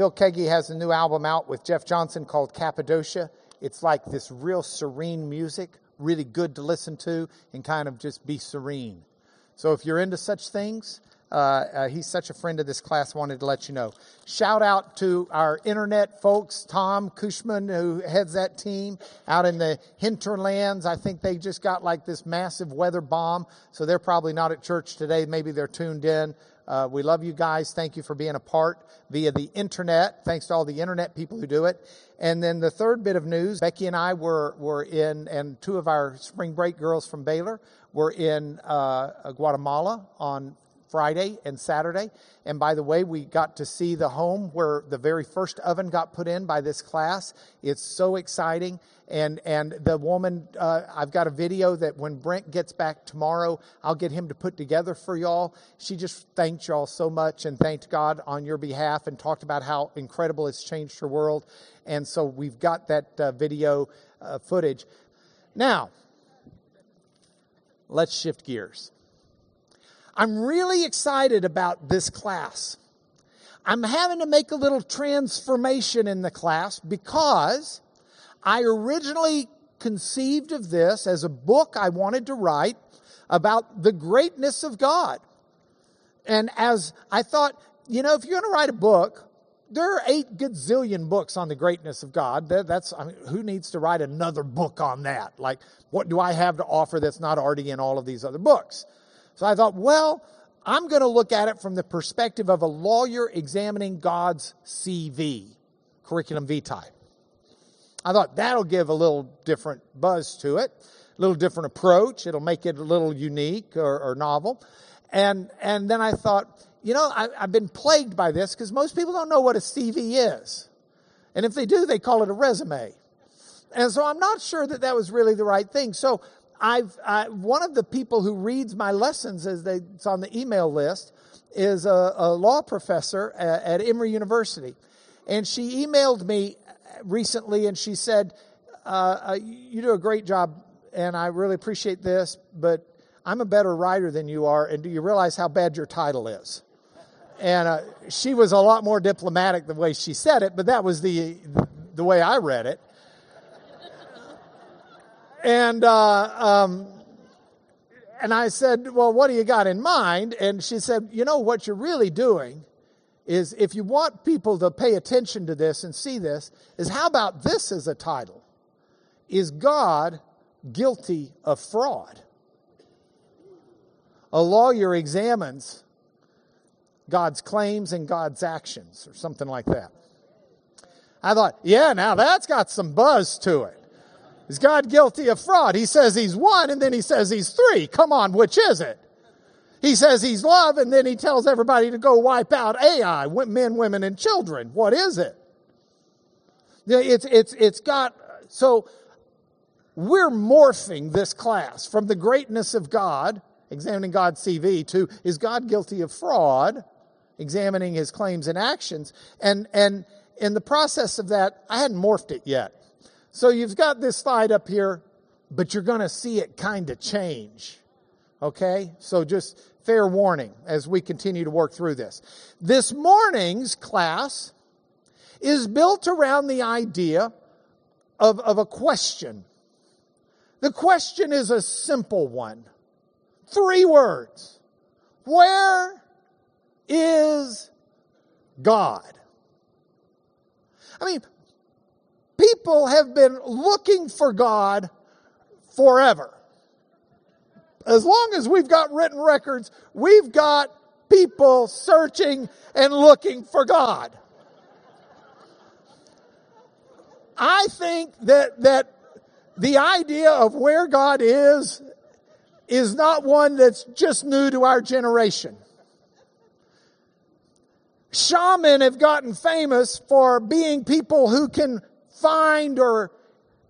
Phil Keaggy has a new album out with Jeff Johnson called Cappadocia. It's like this real serene music, really good to listen to and kind of just be serene. So if you're into such things, uh, uh, he's such a friend of this class. Wanted to let you know. Shout out to our internet folks, Tom Cushman, who heads that team out in the hinterlands. I think they just got like this massive weather bomb, so they're probably not at church today. Maybe they're tuned in. Uh, we love you guys. Thank you for being a part via the internet. Thanks to all the internet people who do it. And then the third bit of news, Becky and I were, were in, and two of our spring break girls from Baylor were in uh, Guatemala on Friday and Saturday. And by the way, we got to see the home where the very first oven got put in by this class. It's so exciting. And, and the woman, uh, I've got a video that when Brent gets back tomorrow, I'll get him to put together for y'all. She just thanked y'all so much and thanked God on your behalf and talked about how incredible it's changed her world. And so we've got that uh, video uh, footage. Now, let's shift gears. I'm really excited about this class. I'm having to make a little transformation in the class because I originally conceived of this as a book I wanted to write about the greatness of God. And as I thought, you know, if you're going to write a book, there are eight gazillion books on the greatness of God. That's I mean, who needs to write another book on that? Like, what do I have to offer that's not already in all of these other books? So I thought, well, I'm going to look at it from the perspective of a lawyer examining God's CV, curriculum vitae. I thought that'll give a little different buzz to it, a little different approach. It'll make it a little unique or, or novel. And, and then I thought, you know, I, I've been plagued by this because most people don't know what a CV is. And if they do, they call it a resume. And so I'm not sure that that was really the right thing. So I've I, one of the people who reads my lessons, as they, it's on the email list, is a, a law professor at, at, Emory University, and she emailed me recently, and she said, uh, uh, "You do a great job, and I really appreciate this, but I'm a better writer than you are, and do you realize how bad your title is?" And uh, she was a lot more diplomatic the way she said it, but that was the the way I read it. And, uh, um, and I said, Well, what do you got in mind? And she said, You know, what you're really doing is if you want people to pay attention to this and see this, is how about this as a title? Is God guilty of fraud? A lawyer examines God's claims and God's actions, or something like that. I thought, yeah, now that's got some buzz to it. Is God guilty of fraud? He says he's one and then he says he's three. Come on, which is it? He says he's love and then he tells everybody to go wipe out Ai, men, women, and children. What is it? It's, it's, it's got, so we're morphing this class from the greatness of God, examining God's CV, to is God guilty of fraud, examining his claims and actions. And, and in the process of that, I hadn't morphed it yet. So you've got this slide up here, but you're going to see it kind of change. Okay? So just fair warning as we continue to work through this. This morning's class is built around the idea of, of a question. The question is a simple one. Three words. Where is God? I mean, people have been looking for God forever. As long as we've got written records, we've got people searching and looking for God. I think that, that the idea of where God is is not one that's just new to our generation. Shaman have gotten famous for being people who can find or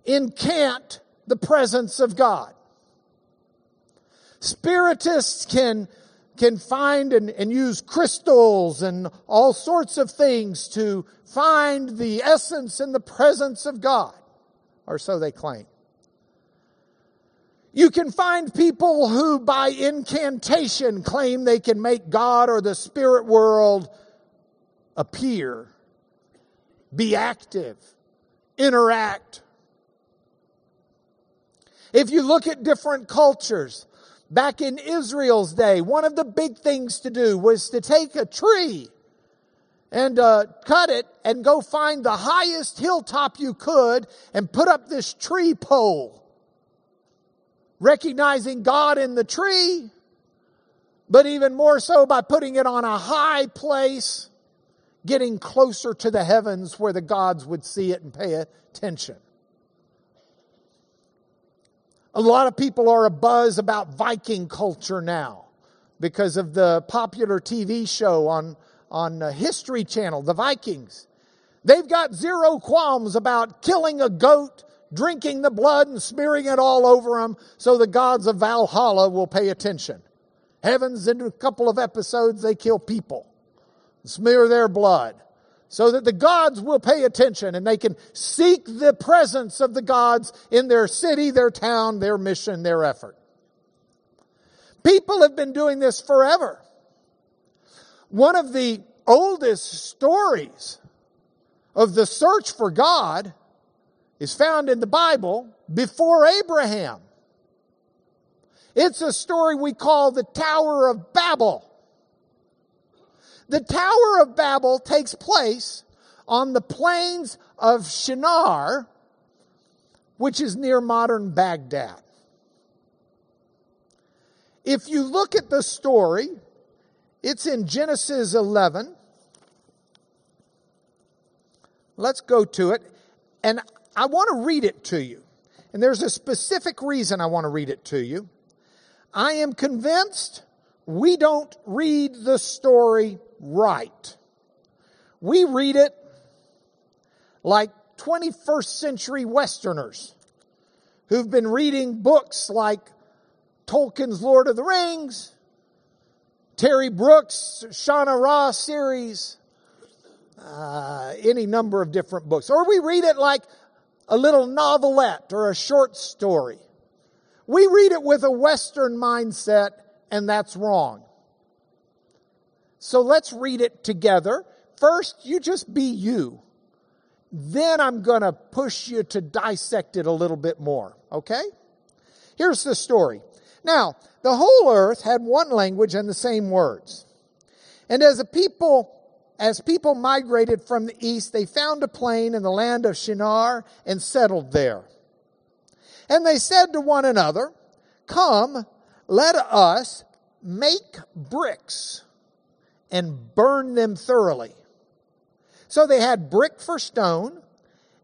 incant the presence of God. Spiritists can, can find and, and use crystals and all sorts of things to find the essence and the presence of God, or so they claim. You can find people who by incantation claim they can make God or the spirit world appear be active, interact. If you look at different cultures, back in Israel's day, one of the big things to do was to take a tree and uh, cut it and go find the highest hilltop you could and put up this tree pole, recognizing God in the tree, but even more so by putting it on a high place, getting closer to the heavens where the gods would see it and pay attention. A lot of people are abuzz about Viking culture now because of the popular TV show on on uh, History Channel, the Vikings. They've got zero qualms about killing a goat, drinking the blood, and smearing it all over them so the gods of Valhalla will pay attention. Heavens, in a couple of episodes, they kill people, smear their blood, so that the gods will pay attention and they can seek the presence of the gods in their city, their town, their mission, their effort. People have been doing this forever. One of the oldest stories of the search for God is found in the Bible before Abraham. It's a story we call the Tower of Babel. The Tower of Babel takes place on the plains of Shinar, which is near modern Baghdad. If you look at the story, it's in Genesis 11. Let's go to it. And I want to read it to you. And there's a specific reason I want to read it to you. I am convinced we don't read the story right. We read it like 21st century Westerners who've been reading books like Tolkien's Lord of the Rings, Terry Brooks, Shannara series, uh, any number of different books. Or we read it like a little novelette or a short story. We read it with a Western mindset, and that's wrong. So let's read it together. First, you just be you. Then I'm going to push you to dissect it a little bit more, okay? Here's the story. Now, the whole earth had one language and the same words. And as a people, as people migrated from the east, they found a plain in the land of Shinar and settled there. And they said to one another, Come, let us make bricks and burn them thoroughly. So they had brick for stone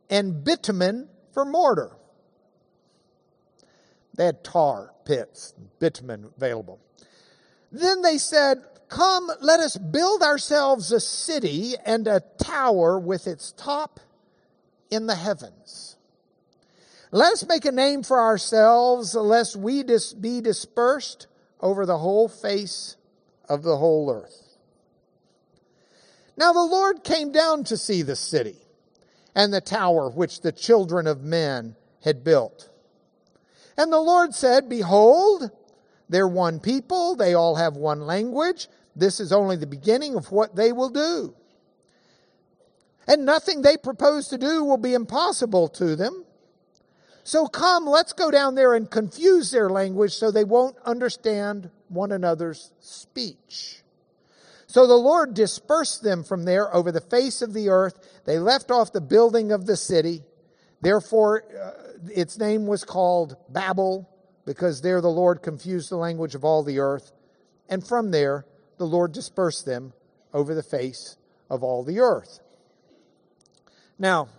and bitumen for mortar. They had tar pits, bitumen available. Then they said, Come, let us build ourselves a city and a tower with its top in the heavens. Let us make a name for ourselves, lest we dis- be dispersed over the whole face of the whole earth. Now the Lord came down to see the city and the tower which the children of men had built. And the Lord said, Behold, they're one people, they all have one language. This is only the beginning of what they will do. And nothing they propose to do will be impossible to them. So come, let's go down there and confuse their language so they won't understand one another's speech. So the Lord dispersed them from there over the face of the earth. They left off the building of the city. Therefore, uh, its name was called Babel because there the Lord confused the language of all the earth. And from there, the Lord dispersed them over the face of all the earth. Now,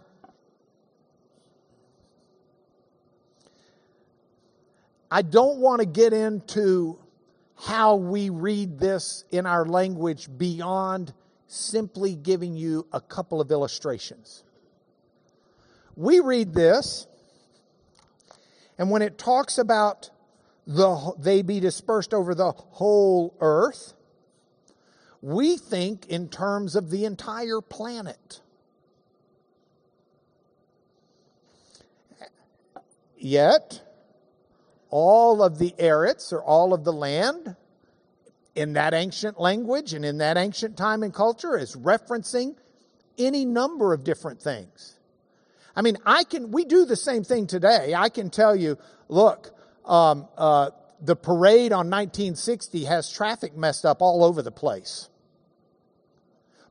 I don't want to get into how we read this in our language beyond simply giving you a couple of illustrations. We read this and when it talks about the, they be dispersed over the whole earth, we think in terms of the entire planet. Yet, all of the Eretz or all of the land in that ancient language and in that ancient time and culture is referencing any number of different things. I mean, I can, we do the same thing today. I can tell you, look, um, uh, the parade on 1960 has traffic messed up all over the place.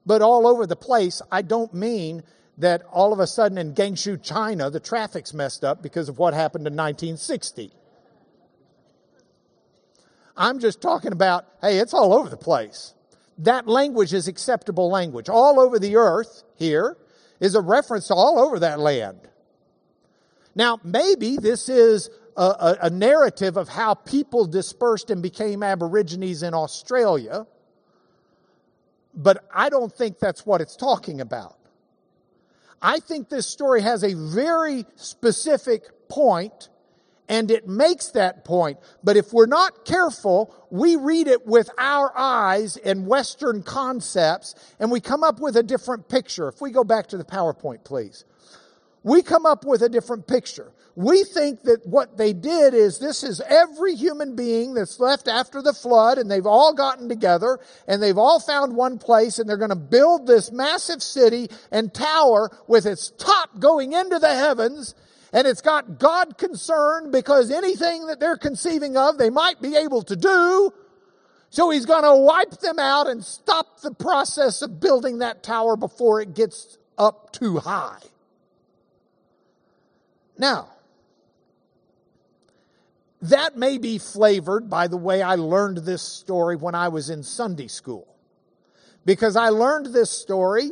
But all over the place, I don't mean that all of a sudden in Guangzhou, China, the traffic's messed up because of what happened in 1960. I'm just talking about, hey, it's all over the place. That language is acceptable language. All over the earth here is a reference to all over that land. Now, maybe this is a, a, a narrative of how people dispersed and became Aborigines in Australia, but I don't think that's what it's talking about. I think this story has a very specific point and it makes that point. But if we're not careful, we read it with our eyes and Western concepts and we come up with a different picture. If we go back to the PowerPoint, please. We come up with a different picture. We think that what they did is this is every human being that's left after the flood and they've all gotten together and they've all found one place and they're going to build this massive city and tower with its top going into the heavens and it's got God concerned because anything that they're conceiving of they might be able to do. So he's going to wipe them out and stop the process of building that tower before it gets up too high. Now, that may be flavored by the way I learned this story when I was in Sunday school. Because I learned this story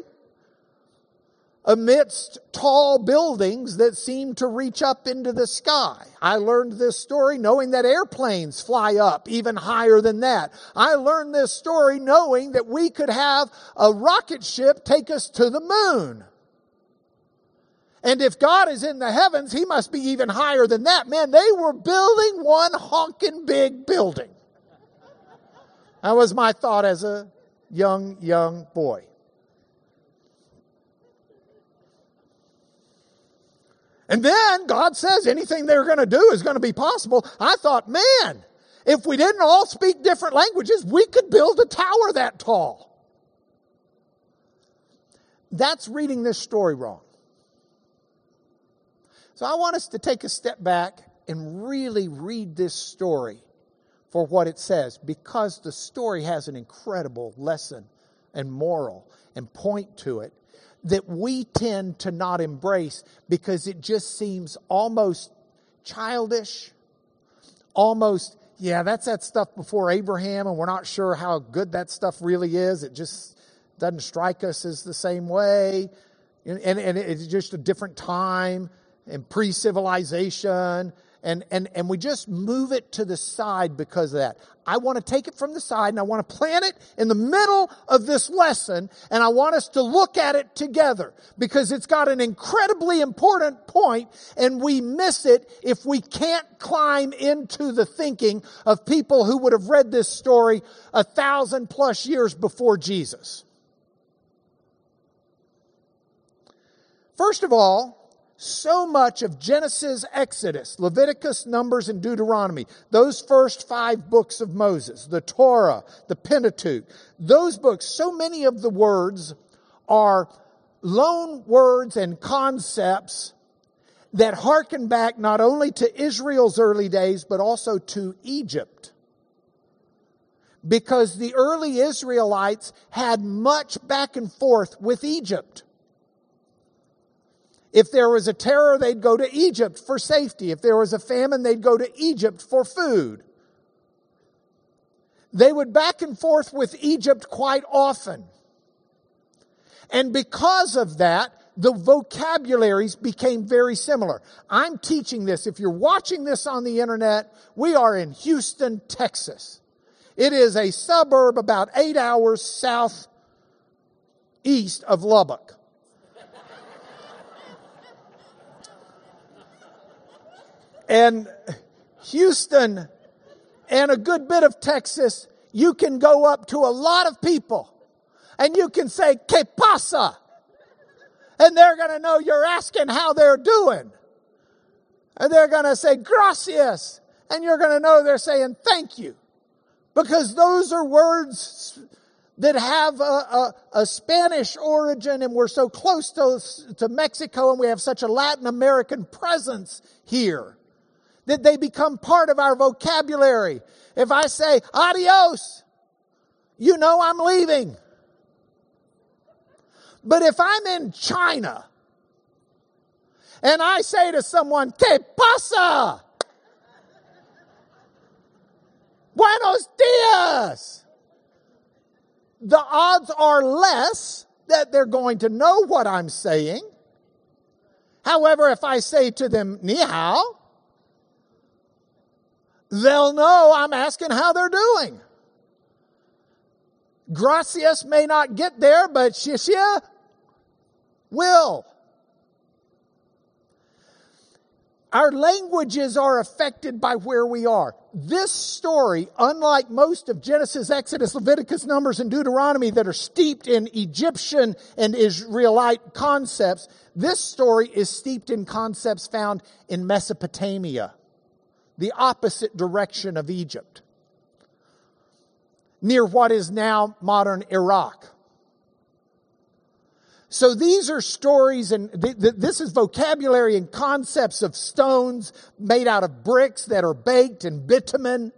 amidst tall buildings that seem to reach up into the sky. I learned this story knowing that airplanes fly up even higher than that. I learned this story knowing that we could have a rocket ship take us to the moon. And if God is in the heavens, he must be even higher than that. Man, they were building one honking big building. That was my thought as a young, young boy. And then God says anything they're going to do is going to be possible. I thought, man, if we didn't all speak different languages, we could build a tower that tall. That's reading this story wrong. So I want us to take a step back and really read this story for what it says because the story has an incredible lesson and moral and point to it that we tend to not embrace because it just seems almost childish, almost, yeah, that's that stuff before Abraham, and we're not sure how good that stuff really is. It just doesn't strike us as the same way. And, and, and it's just a different time and pre civilization. And, and, and we just move it to the side because of that. I want to take it from the side and I want to plant it in the middle of this lesson and I want us to look at it together because it's got an incredibly important point and we miss it if we can't climb into the thinking of people who would have read this story a thousand plus years before Jesus. First of all, so much of Genesis, Exodus, Leviticus, Numbers, and Deuteronomy, those first five books of Moses, the Torah, the Pentateuch, those books, so many of the words are loan words and concepts that harken back not only to Israel's early days, but also to Egypt. Because the early Israelites had much back and forth with Egypt. If there was a terror, they'd go to Egypt for safety. If there was a famine, they'd go to Egypt for food. They would back and forth with Egypt quite often. And because of that, the vocabularies became very similar. I'm teaching this. If you're watching this on the internet, we are in Houston, Texas. It is a suburb about eight hours south east of Lubbock. And Houston and a good bit of Texas, you can go up to a lot of people and you can say, Que pasa? And they're going to know you're asking how they're doing. And they're going to say, Gracias. And you're going to know they're saying, Thank you. Because those are words that have a, a, a, Spanish origin and we're so close to, to Mexico and we have such a Latin American presence here that they become part of our vocabulary. If I say adios, you know I'm leaving. But if I'm in China and I say to someone, ¿Qué pasa? Buenos dias. The odds are less that they're going to know what I'm saying. However, if I say to them, ni hao, they'll know I'm asking how they're doing. Gracias may not get there, but shishia will. Our languages are affected by where we are. This story, unlike most of Genesis, Exodus, Leviticus, Numbers, and Deuteronomy that are steeped in Egyptian and Israelite concepts, this story is steeped in concepts found in Mesopotamia, the opposite direction of Egypt, near what is now modern Iraq. So these are stories and th- th- this is vocabulary and concepts of stones made out of bricks that are baked and bitumen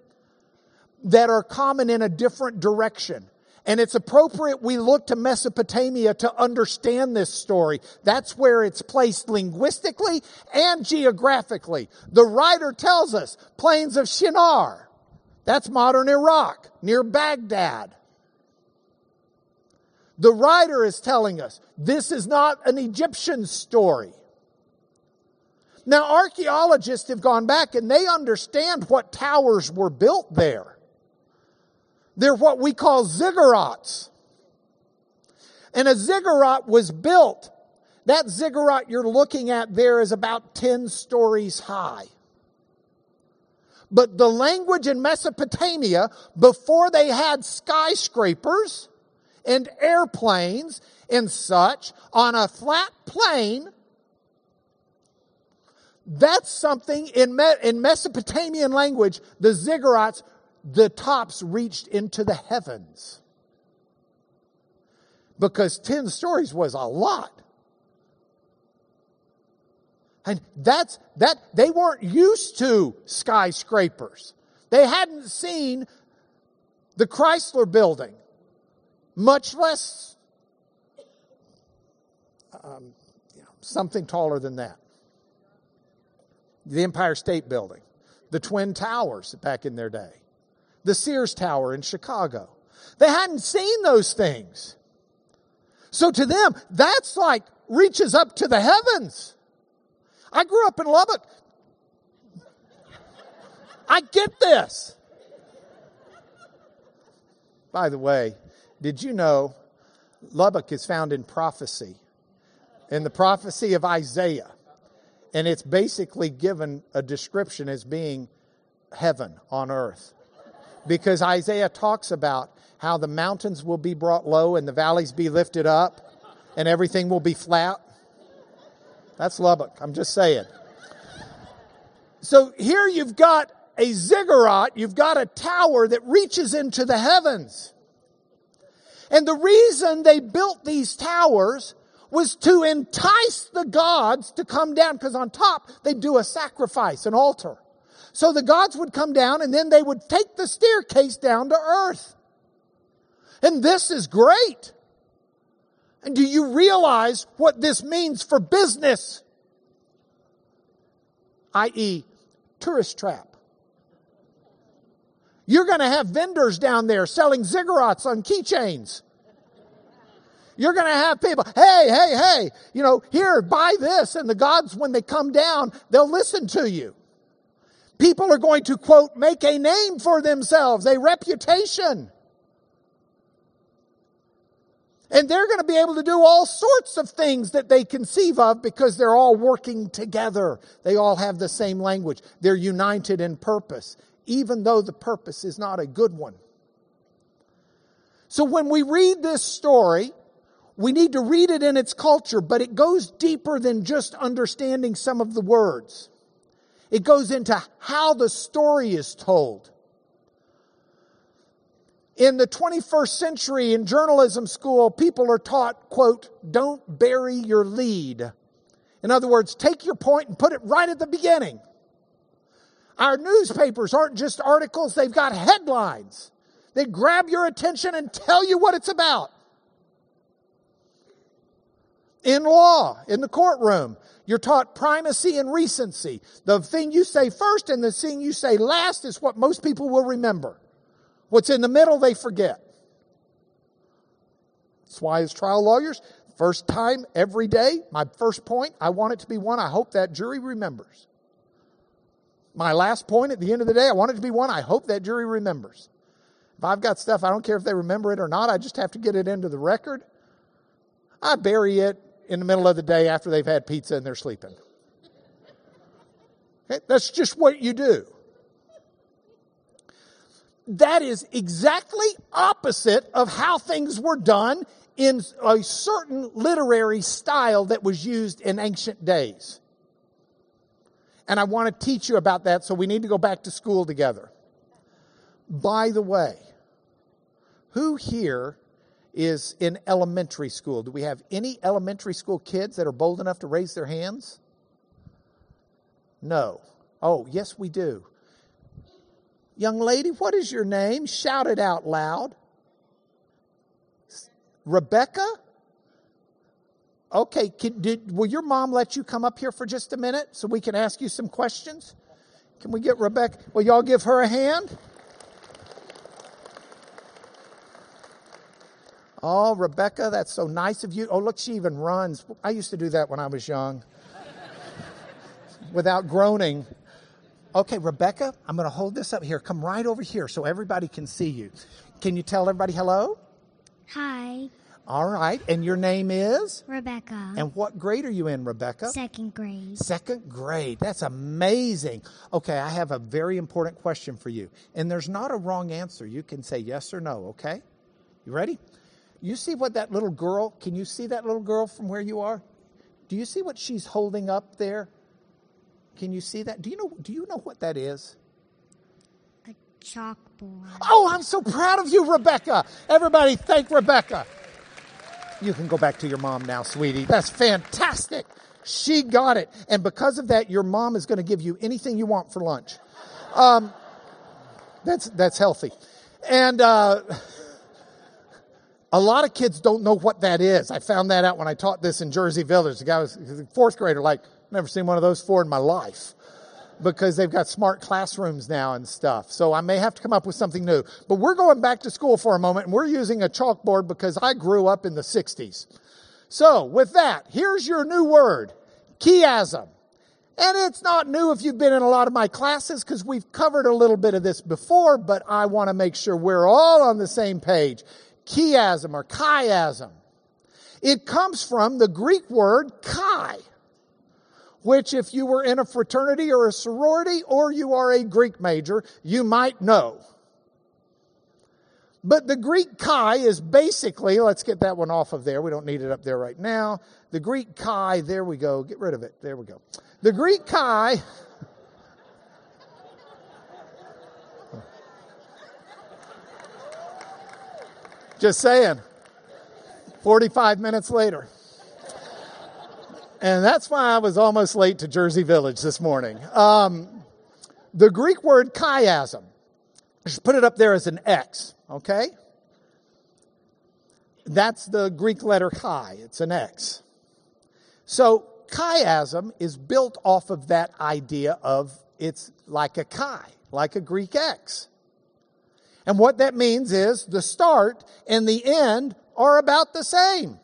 that are common in a different direction. And it's appropriate we look to Mesopotamia to understand this story. That's where it's placed linguistically and geographically. The writer tells us plains of Shinar. That's modern Iraq, near Baghdad. The writer is telling us this is not an Egyptian story. Now, archaeologists have gone back and they understand what towers were built there. They're what we call ziggurats. And a ziggurat was built. That ziggurat you're looking at there is about 10 stories high. But the language in Mesopotamia, before they had skyscrapers, and airplanes and such on a flat plane. That's something in, Me- in Mesopotamian language, the ziggurats, the tops reached into the heavens. Because 10 stories was a lot. And that's, that, they weren't used to skyscrapers. They hadn't seen the Chrysler building much less um, you know, something taller than that. The Empire State Building, the Twin Towers back in their day, the Sears Tower in Chicago. They hadn't seen those things. So to them, that's like reaches up to the heavens. I grew up in Lubbock. I get this. By the way, did you know Lubbock is found in prophecy, in the prophecy of Isaiah? And it's basically given a description as being heaven on earth. Because Isaiah talks about how the mountains will be brought low and the valleys be lifted up and everything will be flat. That's Lubbock. I'm just saying. So here you've got a ziggurat, you've got a tower that reaches into the heavens. And the reason they built these towers was to entice the gods to come down because on top they do a sacrifice, an altar. So the gods would come down and then they would take the staircase down to earth. And this is great. And do you realize what this means for business? I.e., tourist trap. You're going to have vendors down there selling ziggurats on keychains. You're going to have people, hey, hey, hey, you know, here, buy this. And the gods, when they come down, they'll listen to you. People are going to, quote, make a name for themselves, a reputation. And they're going to be able to do all sorts of things that they conceive of because they're all working together. They all have the same language. They're united in purpose even though the purpose is not a good one. So when we read this story, we need to read it in its culture, but it goes deeper than just understanding some of the words. It goes into how the story is told. In the 21st century in journalism school, people are taught, quote, don't bury your lead. In other words, take your point and put it right at the beginning. Our newspapers aren't just articles, they've got headlines. They grab your attention and tell you what it's about. In law, in the courtroom, you're taught primacy and recency. The thing you say first and the thing you say last is what most people will remember. What's in the middle, they forget. That's why, as trial lawyers, first time every day, my first point, I want it to be one I hope that jury remembers. My last point at the end of the day, I want it to be one I hope that jury remembers. If I've got stuff, I don't care if they remember it or not, I just have to get it into the record. I bury it in the middle of the day after they've had pizza and they're sleeping. That's just what you do. That is exactly opposite of how things were done in a certain literary style that was used in ancient days. And I want to teach you about that, so we need to go back to school together. By the way, who here is in elementary school? Do we have any elementary school kids that are bold enough to raise their hands? No. Oh, yes, we do. Young lady, what is your name? Shout it out loud. Rebecca? Okay, can, did, will your mom let you come up here for just a minute so we can ask you some questions? Can we get Rebecca? Will y'all give her a hand? Oh, Rebecca, that's so nice of you. Oh, look, she even runs. I used to do that when I was young without groaning. Okay, Rebecca, I'm going to hold this up here. Come right over here so everybody can see you. Can you tell everybody hello? Hi, All right. And your name is? Rebecca. And what grade are you in, Rebecca? Second grade. Second grade. That's amazing. Okay, I have a very important question for you. And there's not a wrong answer. You can say yes or no, okay? You ready? You see what that little girl, can you see that little girl from where you are? Do you see what she's holding up there? Can you see that? Do you know do you know what that is? A chalkboard. Oh, I'm so proud of you, Rebecca. Everybody thank Rebecca. You can go back to your mom now, sweetie. That's fantastic. She got it. And because of that, your mom is going to give you anything you want for lunch. Um, that's, that's healthy. And, uh, a lot of kids don't know what that is. I found that out when I taught this in Jersey Village. The guy was a fourth grader, like, never seen one of those four in my life because they've got smart classrooms now and stuff. So I may have to come up with something new. But we're going back to school for a moment and we're using a chalkboard because I grew up in the 60s. So with that, here's your new word, chiasm. And it's not new if you've been in a lot of my classes because we've covered a little bit of this before, but I want to make sure we're all on the same page. Chiasm or chiasm. It comes from the Greek word chi which if you were in a fraternity or a sorority or you are a Greek major, you might know. But the Greek chi is basically, let's get that one off of there. We don't need it up there right now. The Greek chi, there we go. Get rid of it. There we go. The Greek chi. Just saying. 45 minutes later. And that's why I was almost late to Jersey Village this morning. Um, the Greek word chiasm, just put it up there as an X, okay? That's the Greek letter chi, it's an X. So chiasm is built off of that idea of it's like a chi, like a Greek X. And what that means is the start and the end are about the same.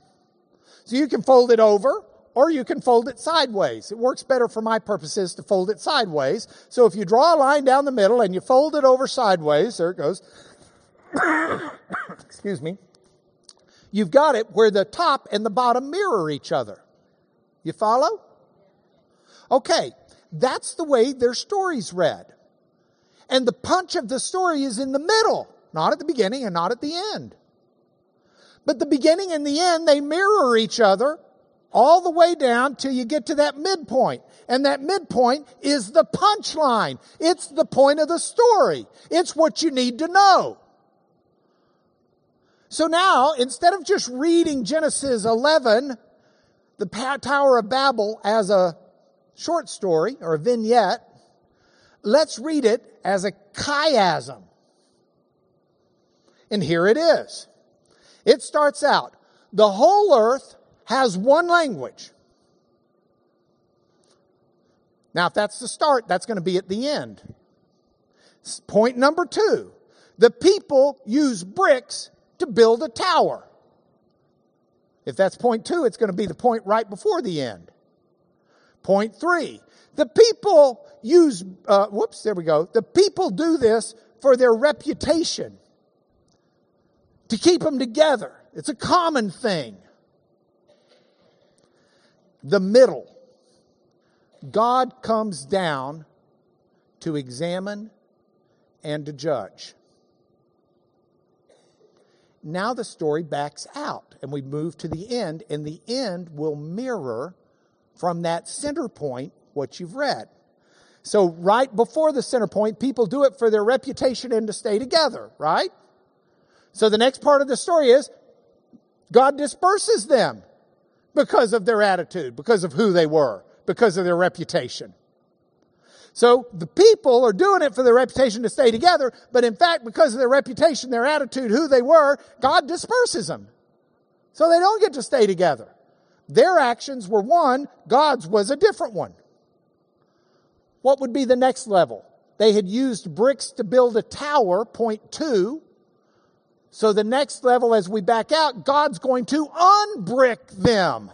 So you can fold it over or you can fold it sideways. It works better for my purposes to fold it sideways. So if you draw a line down the middle and you fold it over sideways, there it goes. Excuse me. You've got it where the top and the bottom mirror each other. You follow? Okay, that's the way their story's read. And the punch of the story is in the middle, not at the beginning and not at the end. But the beginning and the end, they mirror each other all the way down till you get to that midpoint. And that midpoint is the punchline. It's the point of the story. It's what you need to know. So now, instead of just reading Genesis 11, the Tower of Babel, as a short story or a vignette, let's read it as a chiasm. And here it is. It starts out, the whole earth has one language. Now, if that's the start, that's going to be at the end. Point number two the people use bricks to build a tower. If that's point two, it's going to be the point right before the end. Point three the people use, uh, whoops, there we go. The people do this for their reputation, to keep them together. It's a common thing. The middle. God comes down to examine and to judge. Now the story backs out and we move to the end, and the end will mirror from that center point what you've read. So, right before the center point, people do it for their reputation and to stay together, right? So, the next part of the story is God disperses them because of their attitude, because of who they were, because of their reputation. So the people are doing it for their reputation to stay together, but in fact, because of their reputation, their attitude, who they were, God disperses them. So they don't get to stay together. Their actions were one, God's was a different one. What would be the next level? They had used bricks to build a tower, point two. So the next level, as we back out, God's going to unbrick them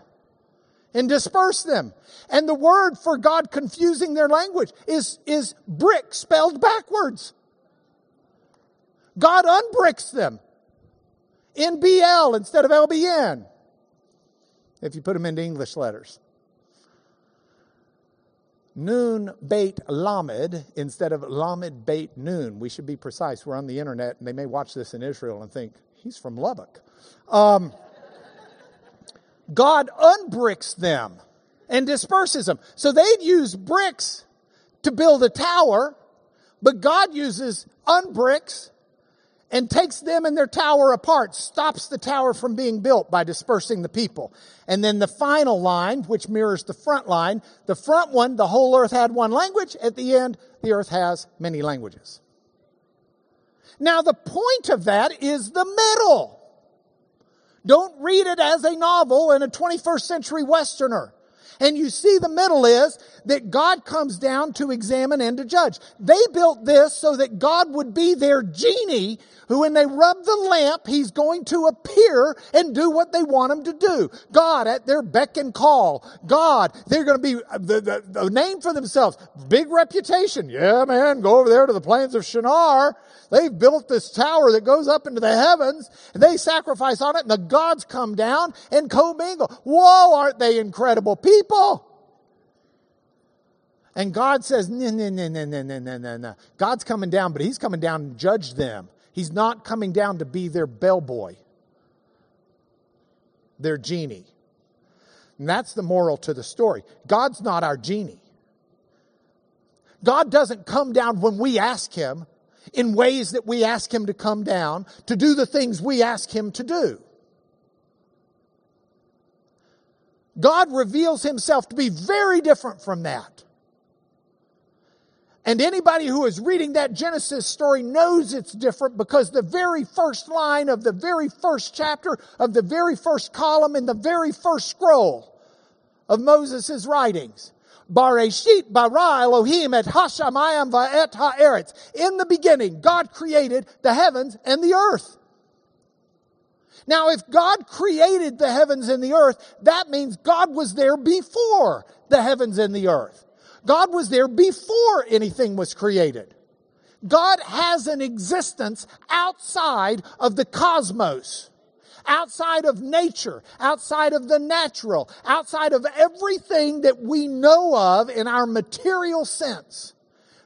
and disperse them. And the word for God confusing their language is, is brick spelled backwards. God unbricks them. NBL instead of LBN. If you put them into English letters. Noon bait lamed instead of lamed bait noon. We should be precise. We're on the internet and they may watch this in Israel and think, he's from Lubbock. Um, God unbricks them and disperses them. So they'd use bricks to build a tower, but God uses unbricks and takes them and their tower apart, stops the tower from being built by dispersing the people. And then the final line, which mirrors the front line, the front one, the whole earth had one language. At the end, the earth has many languages. Now the point of that is the middle. Don't read it as a novel in a 21st century Westerner. And you see the middle is that God comes down to examine and to judge. They built this so that God would be their genie who when they rub the lamp, he's going to appear and do what they want him to do. God at their beck and call. God, they're going to be uh, the, the, the name for themselves. Big reputation. Yeah, man, go over there to the plains of Shinar. They've built this tower that goes up into the heavens and they sacrifice on it and the gods come down and commingle. Whoa, aren't they incredible people? And God says, no, no, no, no, no, no, no, no. God's coming down, but he's coming down to judge them. He's not coming down to be their bellboy, their genie. And that's the moral to the story. God's not our genie. God doesn't come down when we ask Him in ways that we ask Him to come down to do the things we ask Him to do. God reveals Himself to be very different from that. And anybody who is reading that Genesis story knows it's different because the very first line of the very first chapter of the very first column in the very first scroll of Moses' writings. Bareshit bara Elohim et hashamayim va'et ha'eretz. In the beginning, God created the heavens and the earth. Now, if God created the heavens and the earth, that means God was there before the heavens and the earth. God was there before anything was created. God has an existence outside of the cosmos, outside of nature, outside of the natural, outside of everything that we know of in our material sense.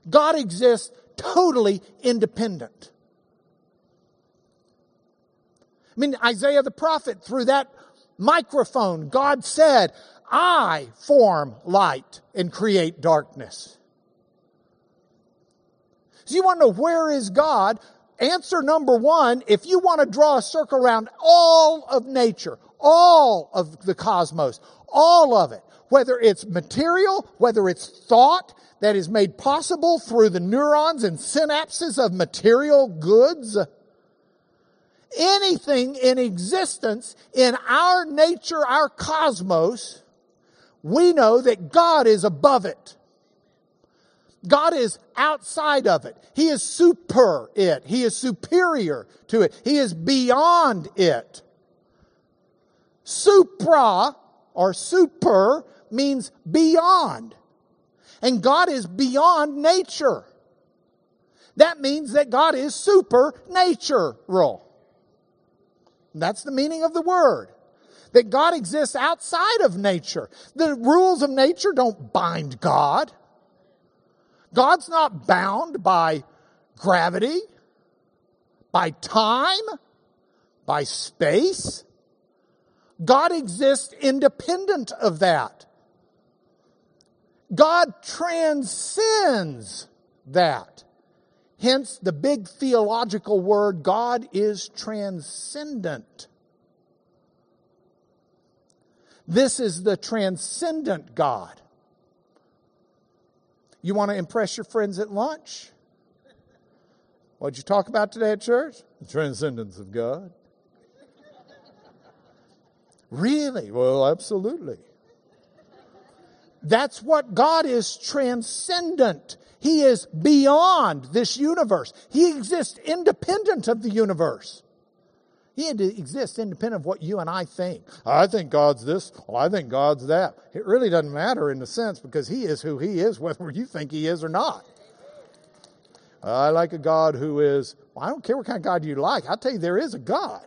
God exists totally independent. I mean, Isaiah the prophet, through that microphone, God said, I form light and create darkness. So you want to know where is God? answer number one, if you want to draw a circle around all of nature, all of the cosmos, all of it, whether it's material, whether it's thought that is made possible through the neurons and synapses of material goods, anything in existence in our nature, our cosmos, we know that God is above it. God is outside of it. He is super it. He is superior to it. He is beyond it. Supra or super means beyond. And God is beyond nature. That means that God is supernatural. That's the meaning of the word. That God exists outside of nature. The rules of nature don't bind God. God's not bound by gravity, by time, by space. God exists independent of that. God transcends that. Hence the big theological word God is transcendent. This is the transcendent God. You want to impress your friends at lunch? What'd you talk about today at church? The transcendence of God. really? Well, absolutely. That's what God is transcendent. He is beyond this universe. He exists independent of the universe. He exists independent of what you and I think. I think God's this. Well, I think God's that. It really doesn't matter in a sense because He is who He is, whether you think He is or not. I like a God who is, well, I don't care what kind of God you like. I'll tell you, there is a God.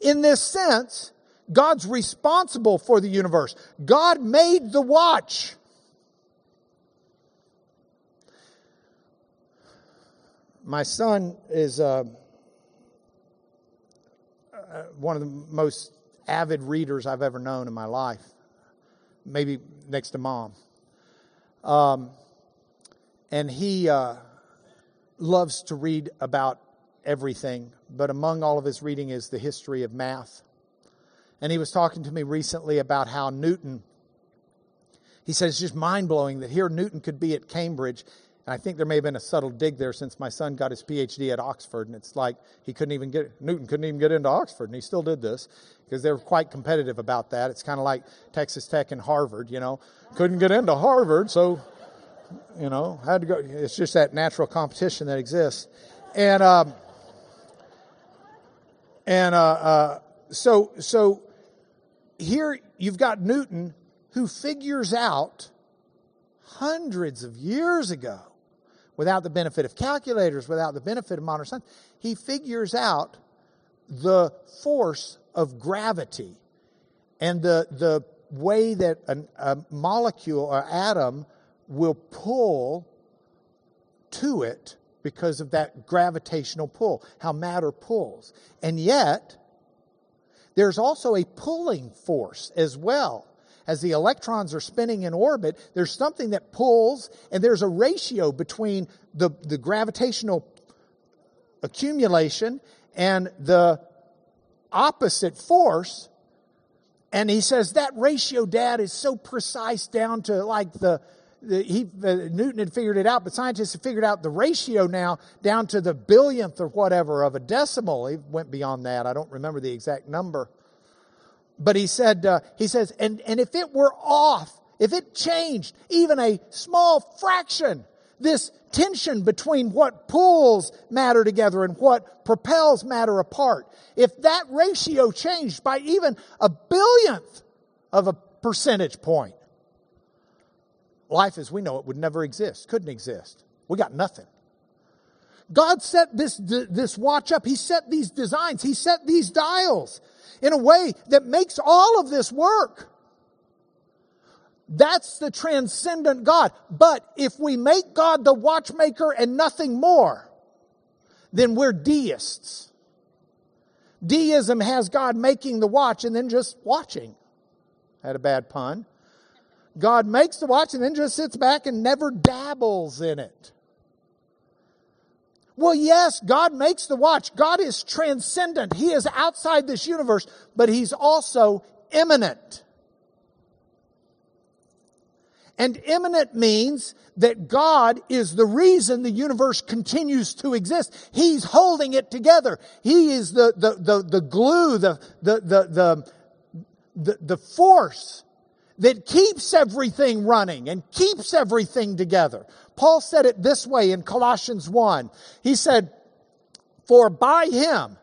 In this sense, God's responsible for the universe. God made the watch. My son is uh, uh, one of the most avid readers I've ever known in my life, maybe next to mom. Um, and he uh, loves to read about everything, but among all of his reading is the history of math. And he was talking to me recently about how Newton, he said it's just mind blowing that here Newton could be at Cambridge and I think there may have been a subtle dig there since my son got his PhD at Oxford, and it's like he couldn't even get Newton couldn't even get into Oxford, and he still did this because they were quite competitive about that. It's kind of like Texas Tech and Harvard, you know, couldn't get into Harvard, so you know had to go. It's just that natural competition that exists, and um, and uh, uh, so so here you've got Newton who figures out hundreds of years ago without the benefit of calculators, without the benefit of modern science, he figures out the force of gravity and the, the way that an, a molecule or atom will pull to it because of that gravitational pull, how matter pulls. And yet, there's also a pulling force as well as the electrons are spinning in orbit, there's something that pulls, and there's a ratio between the, the gravitational accumulation and the opposite force. And he says that ratio, Dad, is so precise down to like the, the he uh, Newton had figured it out, but scientists have figured out the ratio now down to the billionth or whatever of a decimal. He went beyond that. I don't remember the exact number. But he said, uh, he says, and, and if it were off, if it changed even a small fraction, this tension between what pulls matter together and what propels matter apart, if that ratio changed by even a billionth of a percentage point, life as we know it would never exist, couldn't exist. We got nothing. God set this, this watch up. He set these designs. He set these dials in a way that makes all of this work. That's the transcendent God. But if we make God the watchmaker and nothing more, then we're deists. Deism has God making the watch and then just watching. Had a bad pun. God makes the watch and then just sits back and never dabbles in it. Well, yes, God makes the watch. God is transcendent. He is outside this universe, but He's also immanent. And immanent means that God is the reason the universe continues to exist. He's holding it together. He is the, the, the, the glue, the, the, the, the, the, the force that keeps everything running and keeps everything together. Paul said it this way in Colossians 1. He said, For by him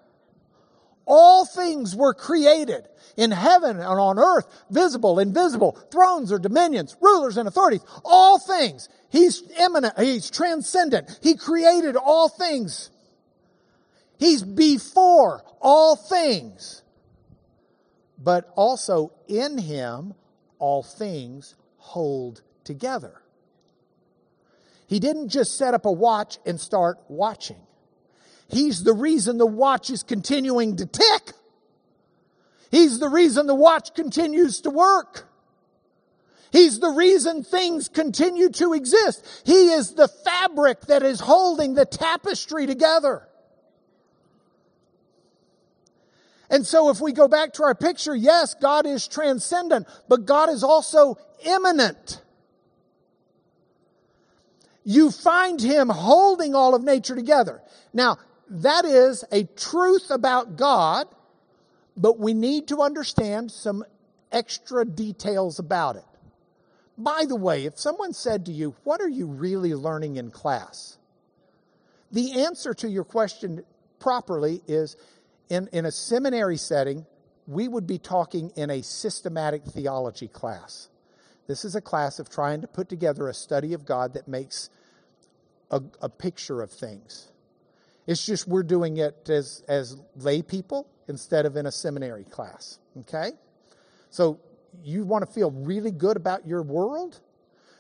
all things were created in heaven and on earth, visible, invisible, thrones or dominions, rulers and authorities, all things. He's immanent, he's transcendent. He created all things. He's before all things. But also in him, all things hold together. He didn't just set up a watch and start watching. He's the reason the watch is continuing to tick. He's the reason the watch continues to work. He's the reason things continue to exist. He is the fabric that is holding the tapestry together. And so if we go back to our picture, yes, God is transcendent, but God is also immanent. You find him holding all of nature together. Now, that is a truth about God but we need to understand some extra details about it. By the way, if someone said to you, What are you really learning in class? The answer to your question properly is in, in a seminary setting, we would be talking in a systematic theology class. This is a class of trying to put together a study of God that makes a, a picture of things. It's just we're doing it as, as lay people instead of in a seminary class. Okay? So you want to feel really good about your world?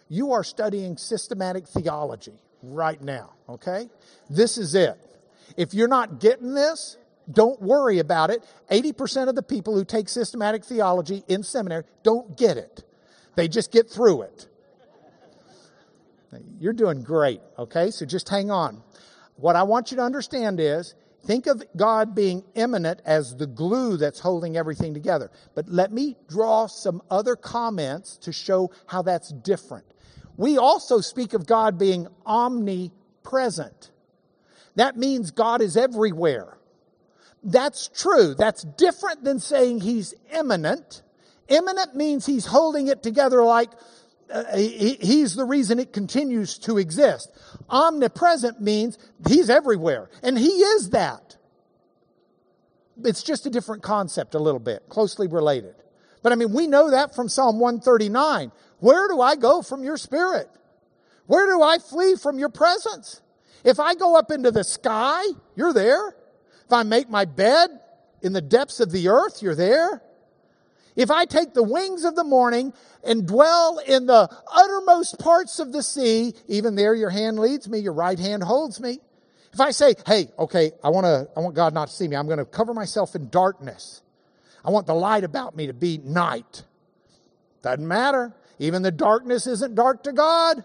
You are studying systematic theology right now. Okay? This is it. If you're not getting this, don't worry about it. 80% of the people who take systematic theology in seminary don't get it. They just get through it. You're doing great, okay? So just hang on. What I want you to understand is think of God being immanent as the glue that's holding everything together. But let me draw some other comments to show how that's different. We also speak of God being omnipresent. That means God is everywhere. That's true. That's different than saying he's immanent. Immanent means he's holding it together like uh, he, he's the reason it continues to exist. Omnipresent means he's everywhere, and he is that. It's just a different concept, a little bit, closely related. But I mean, we know that from Psalm 139. Where do I go from your spirit? Where do I flee from your presence? If I go up into the sky, you're there. If I make my bed in the depths of the earth, you're there. If I take the wings of the morning and dwell in the uttermost parts of the sea, even there your hand leads me, your right hand holds me. If I say, hey, okay, I want to, I want God not to see me. I'm going to cover myself in darkness. I want the light about me to be night. Doesn't matter. Even the darkness isn't dark to God.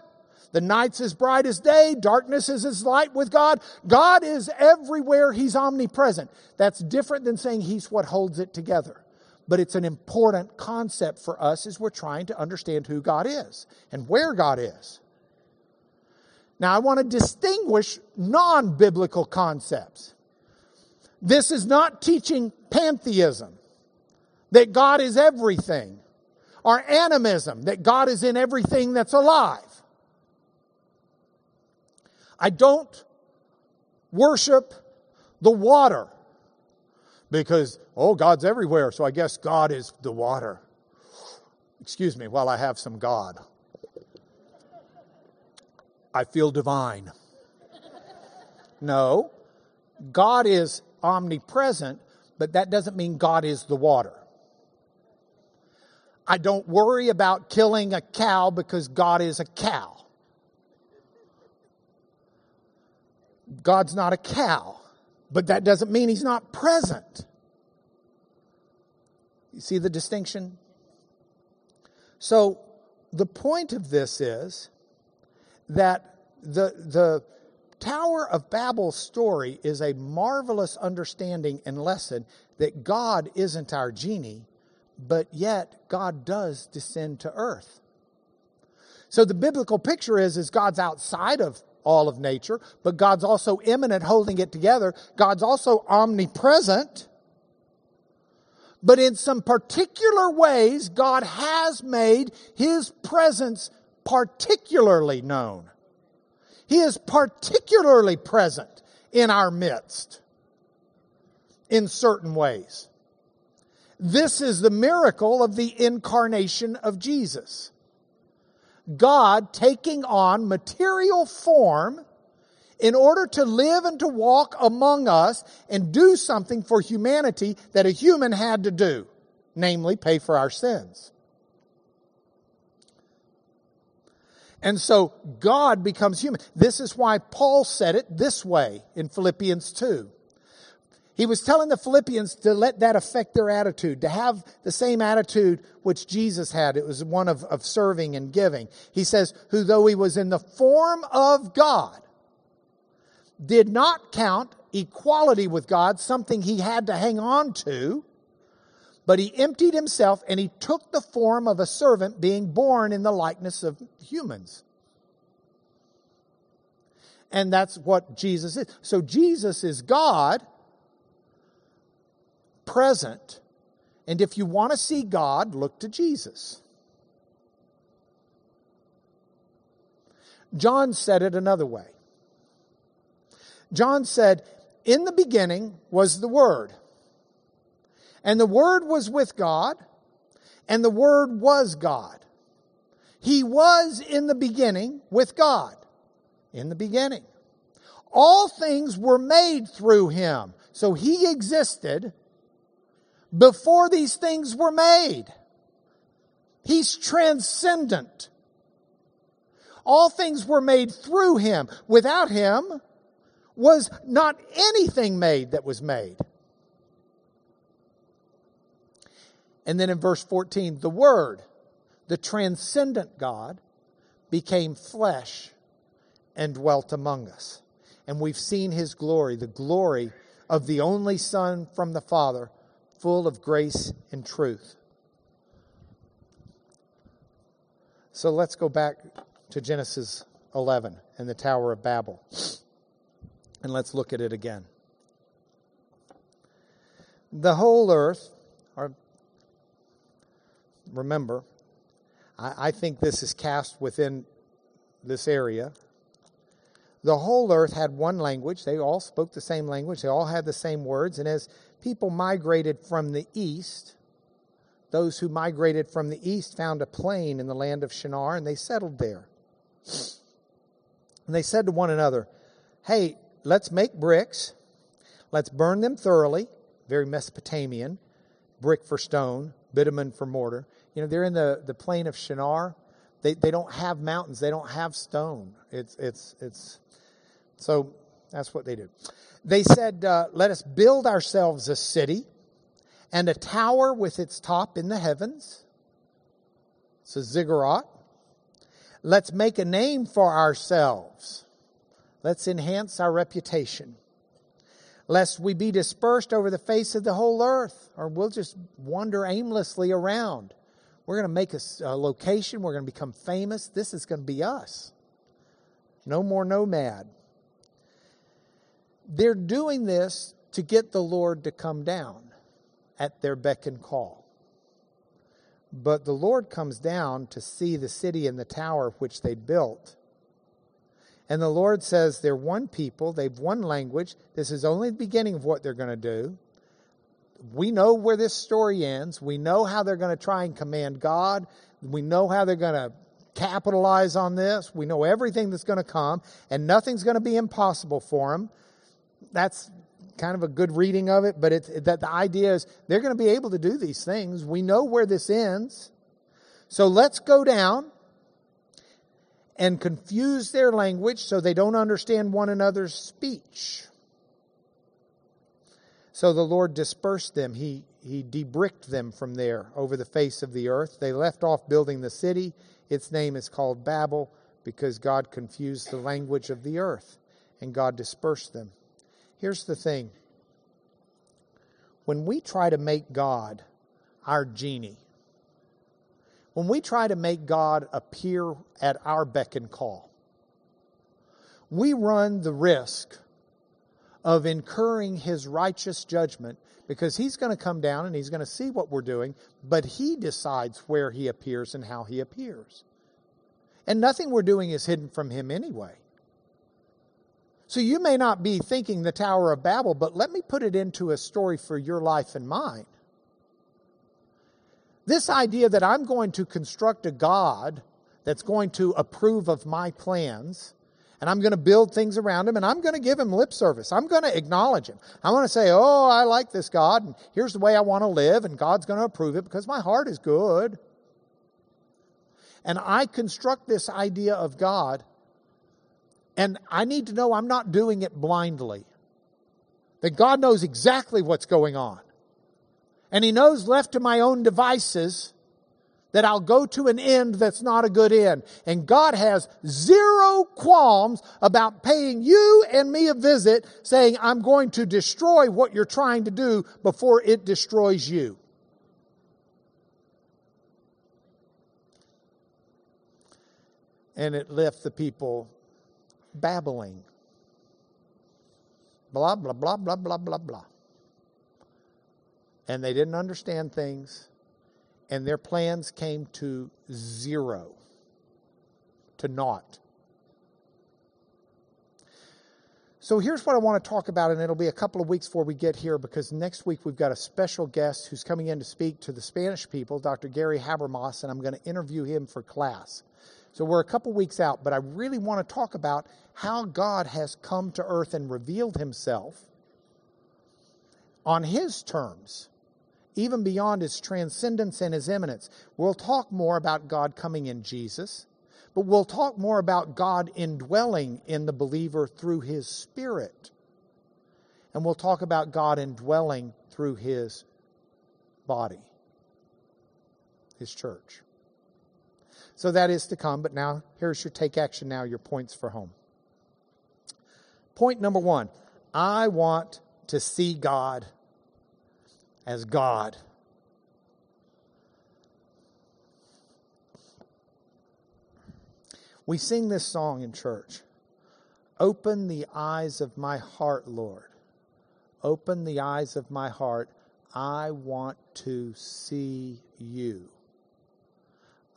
The night's as bright as day. Darkness is as light with God. God is everywhere. He's omnipresent. That's different than saying He's what holds it together but it's an important concept for us as we're trying to understand who God is and where God is. Now, I want to distinguish non biblical concepts. This is not teaching pantheism, that God is everything, or animism, that God is in everything that's alive. I don't worship the water because, oh, God's everywhere, so I guess God is the water. Excuse me while I have some God. I feel divine. No, God is omnipresent, but that doesn't mean God is the water. I don't worry about killing a cow because God is a cow. God's not a cow. But that doesn't mean he's not present. You see the distinction? So, the point of this is that the, the Tower of Babel story is a marvelous understanding and lesson that God isn't our genie, but yet God does descend to earth. So the biblical picture is, is God's outside of all of nature, but God's also immanent, holding it together. God's also omnipresent. But in some particular ways, God has made his presence particularly known. He is particularly present in our midst in certain ways. This is the miracle of the incarnation of Jesus. God taking on material form in order to live and to walk among us and do something for humanity that a human had to do, namely pay for our sins. And so God becomes human. This is why Paul said it this way in Philippians 2. He was telling the Philippians to let that affect their attitude, to have the same attitude which Jesus had. It was one of, of serving and giving. He says, who though he was in the form of God, did not count equality with God something he had to hang on to, but he emptied himself and he took the form of a servant being born in the likeness of humans. And that's what Jesus is. So Jesus is God present. And if you want to see God, look to Jesus. John said it another way. John said, In the beginning was the Word, and the Word was with God, and the Word was God. He was in the beginning with God. In the beginning. All things were made through him. So he existed before these things were made. He's transcendent. All things were made through him. Without him was not anything made that was made. And then in verse 14, the Word, the transcendent God, became flesh and dwelt among us. And we've seen his glory, the glory of the only Son from the Father, full of grace and truth. So let's go back to Genesis 11 and the Tower of Babel. And let's look at it again. The whole earth, or remember, I, I think this is cast within this area. The whole earth had one language. They all spoke the same language. They all had the same words. And as people migrated from the east, those who migrated from the east found a plain in the land of Shinar and they settled there. And they said to one another, Hey, let's make bricks. Let's burn them thoroughly. Very Mesopotamian. Brick for stone, bitumen for mortar. You know, they're in the, the plain of Shinar. They, they don't have mountains. They don't have stone. It's, it's, it's, so that's what they do. They said, uh, let us build ourselves a city and a tower with its top in the heavens. It's a ziggurat. Let's make a name for ourselves. Let's enhance our reputation. Lest we be dispersed over the face of the whole earth, or we'll just wander aimlessly around. We're going to make a, a location. We're going to become famous. This is going to be us. No more nomad. They're doing this to get the Lord to come down at their beck and call. But the Lord comes down to see the city and the tower which they built. And the Lord says they're one people, they've one language. This is only the beginning of what they're going to do we know where this story ends. We know how they're going to try and command God. We know how they're going to capitalize on this. We know everything that's going to come, and nothing's going to be impossible for them. That's kind of a good reading of it, but it's that the idea is they're going to be able to do these things. We know where this ends. So let's go down and confuse their language so they don't understand one another's speech. So the Lord dispersed them. He, he debricked them from there over the face of the earth. They left off building the city Its name is called Babel because God confused the language of the earth and God dispersed them. Here's the thing when we try to make God our genie, when we try to make God appear at our beck and call, we run the risk of incurring his righteous judgment because he's going to come down and he's going to see what we're doing, but he decides where he appears and how he appears. And nothing we're doing is hidden from him anyway. So you may not be thinking the Tower of Babel, but let me put it into a story for your life and mine. This idea that I'm going to construct a God that's going to approve of my plans and I'm going to build things around him and I'm going to give him lip service. I'm going to acknowledge him. I'm going to say, Oh, I like this God and here's the way I want to live and God's going to approve it because my heart is good. And I construct this idea of God and I need to know I'm not doing it blindly. That God knows exactly what's going on. And He knows left to my own devices that I'll go to an end that's not a good end. And God has zero qualms about paying you and me a visit saying, I'm going to destroy what you're trying to do before it destroys you. And it left the people babbling. Blah, blah, blah, blah, blah, blah, blah. And they didn't understand things and their plans came to zero, to naught. So here's what I want to talk about, and it'll be a couple of weeks before we get here because next week we've got a special guest who's coming in to speak to the Spanish people, Dr. Gary Habermas, and I'm going to interview him for class. So we're a couple weeks out, but I really want to talk about how God has come to earth and revealed himself on his terms even beyond his transcendence and his immanence. We'll talk more about God coming in Jesus, but we'll talk more about God indwelling in the believer through his Spirit. And we'll talk about God indwelling through his body, his church. So that is to come, but now here's your take action now, your points for home. Point number one I want to see God as God. We sing this song in church. Open the eyes of my heart, Lord. Open the eyes of my heart. I want to see you.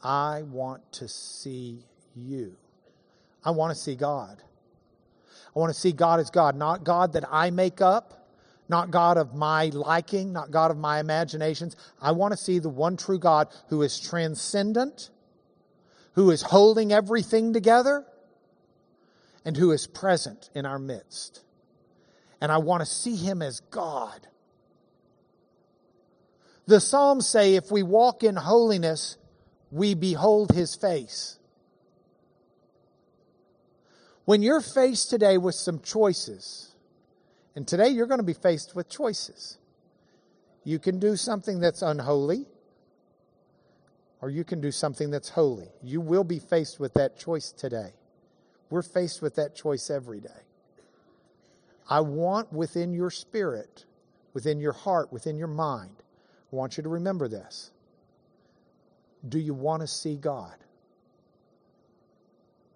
I want to see you. I want to see God. I want to see God as God, not God that I make up, not God of my liking, not God of my imaginations. I want to see the one true God who is transcendent, who is holding everything together, and who is present in our midst. And I want to see him as God. The Psalms say if we walk in holiness, we behold his face. When you're faced today with some choices, and today you're going to be faced with choices. You can do something that's unholy, or you can do something that's holy. You will be faced with that choice today. We're faced with that choice every day. I want within your spirit, within your heart, within your mind, I want you to remember this. Do you want to see God?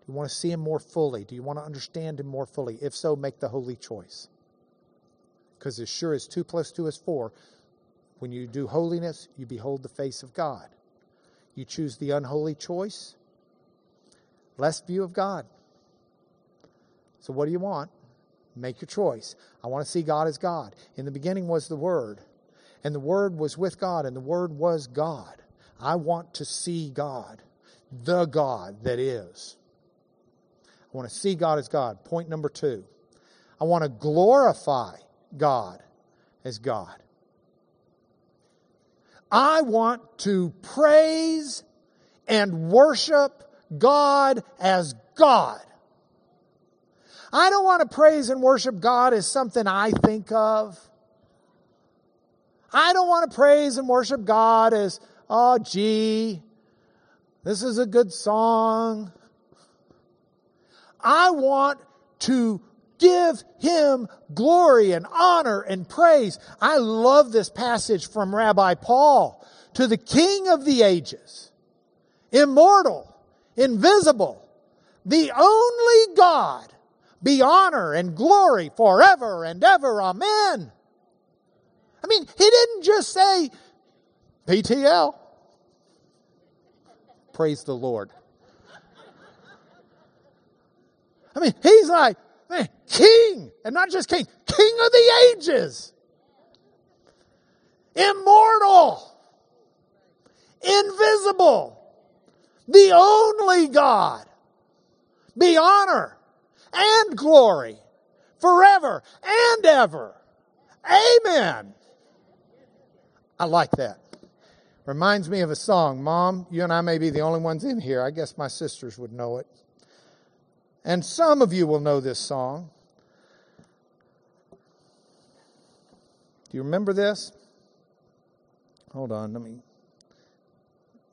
Do you want to see Him more fully? Do you want to understand Him more fully? If so, make the holy choice. Because as sure as 2 plus 2 is 4, when you do holiness, you behold the face of God. You choose the unholy choice, less view of God. So, what do you want? Make your choice. I want to see God as God. In the beginning was the Word, and the Word was with God, and the Word was God. I want to see God, the God that is. I want to see God as God. Point number two. I want to glorify God as God. I want to praise and worship God as God. I don't want to praise and worship God as something I think of. I don't want to praise and worship God as, oh, gee, This is a good song. I want to give him glory and honor and praise. I love this passage from Rabbi Paul to the King of the ages, immortal, invisible, the only God, be honor and glory forever and ever. Amen. I mean, he didn't just say PTL. Praise the Lord. I mean, he's like, man, king, and not just king, king of the ages, immortal, invisible, the only God, be honor and glory forever and ever. Amen. I like that. Reminds me of a song. Mom, you and I may be the only ones in here. I guess my sisters would know it. And some of you will know this song. Do you remember this? Hold on, let me.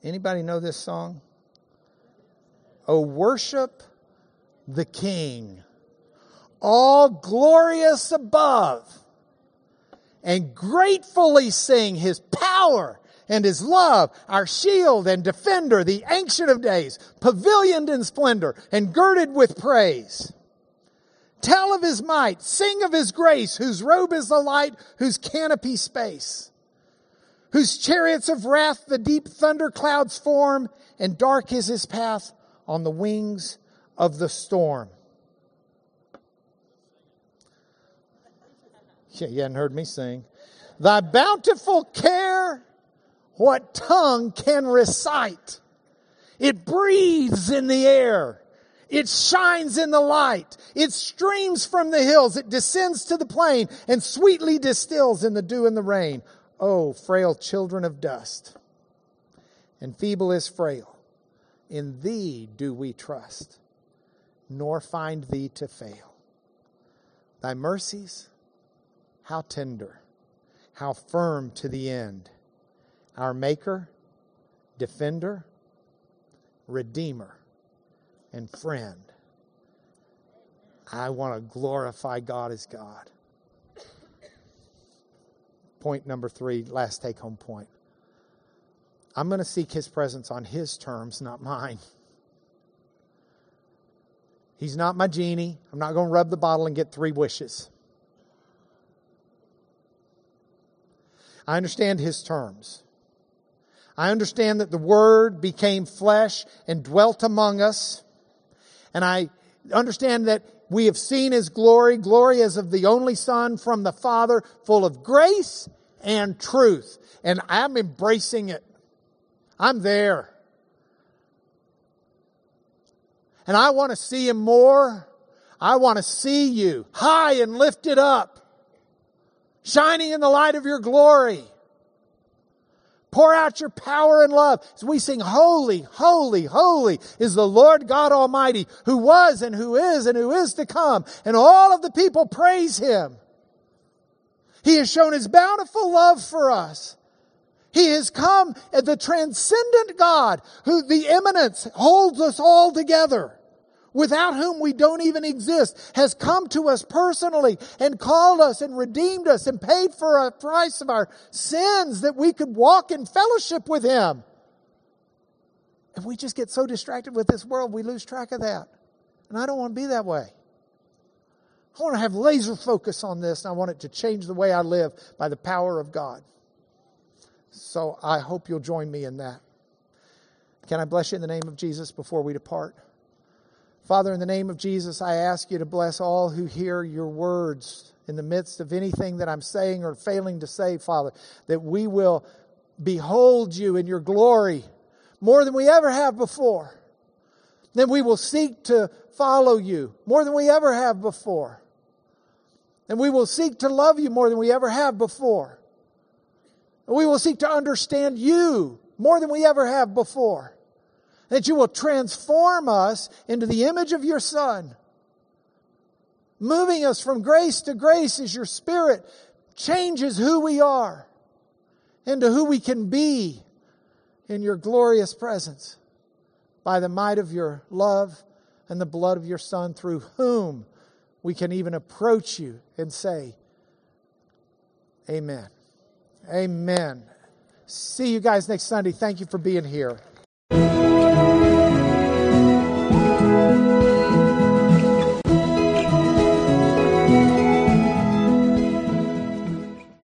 Anybody know this song? Oh, worship the King, all glorious above, and gratefully sing his power and his love, our shield and defender, the ancient of days, pavilioned in splendor and girded with praise. Tell of his might, sing of his grace, whose robe is the light, whose canopy space, whose chariots of wrath the deep thunder clouds form, and dark is his path on the wings of the storm. Yeah, you hadn't heard me sing. Thy bountiful care what tongue can recite? It breathes in the air. It shines in the light. It streams from the hills. It descends to the plain and sweetly distills in the dew and the rain. Oh, frail children of dust and feeble is frail. In thee do we trust, nor find thee to fail. Thy mercies, how tender, how firm to the end our Maker, Defender, Redeemer, and Friend. I want to glorify God as God. Point number three, last take home point. I'm going to seek His presence on His terms, not mine. He's not my genie. I'm not going to rub the bottle and get three wishes. I understand His terms. I understand that the Word became flesh and dwelt among us. And I understand that we have seen His glory, glory as of the only Son from the Father, full of grace and truth. And I'm embracing it. I'm there. And I want to see Him more. I want to see you high and lifted up, shining in the light of your glory. Pour out your power and love. As we sing, Holy, Holy, Holy is the Lord God Almighty, who was and who is and who is to come. And all of the people praise Him. He has shown His bountiful love for us. He has come as the transcendent God, who the immanence holds us all together without whom we don't even exist, has come to us personally and called us and redeemed us and paid for a price of our sins that we could walk in fellowship with Him. And we just get so distracted with this world, we lose track of that. And I don't want to be that way. I want to have laser focus on this, and I want it to change the way I live by the power of God. So I hope you'll join me in that. Can I bless you in the name of Jesus before we depart? Father, in the name of Jesus, I ask you to bless all who hear your words in the midst of anything that I'm saying or failing to say, Father, that we will behold you in your glory more than we ever have before. Then we will seek to follow you more than we ever have before. And we will seek to love you more than we ever have before. And we will seek to understand you more than we ever have before that you will transform us into the image of your Son. Moving us from grace to grace as your Spirit changes who we are into who we can be in your glorious presence. by the might of your love and the blood of your Son, through whom we can even approach you and say, Amen. Amen. See you guys next Sunday. Thank you for being here.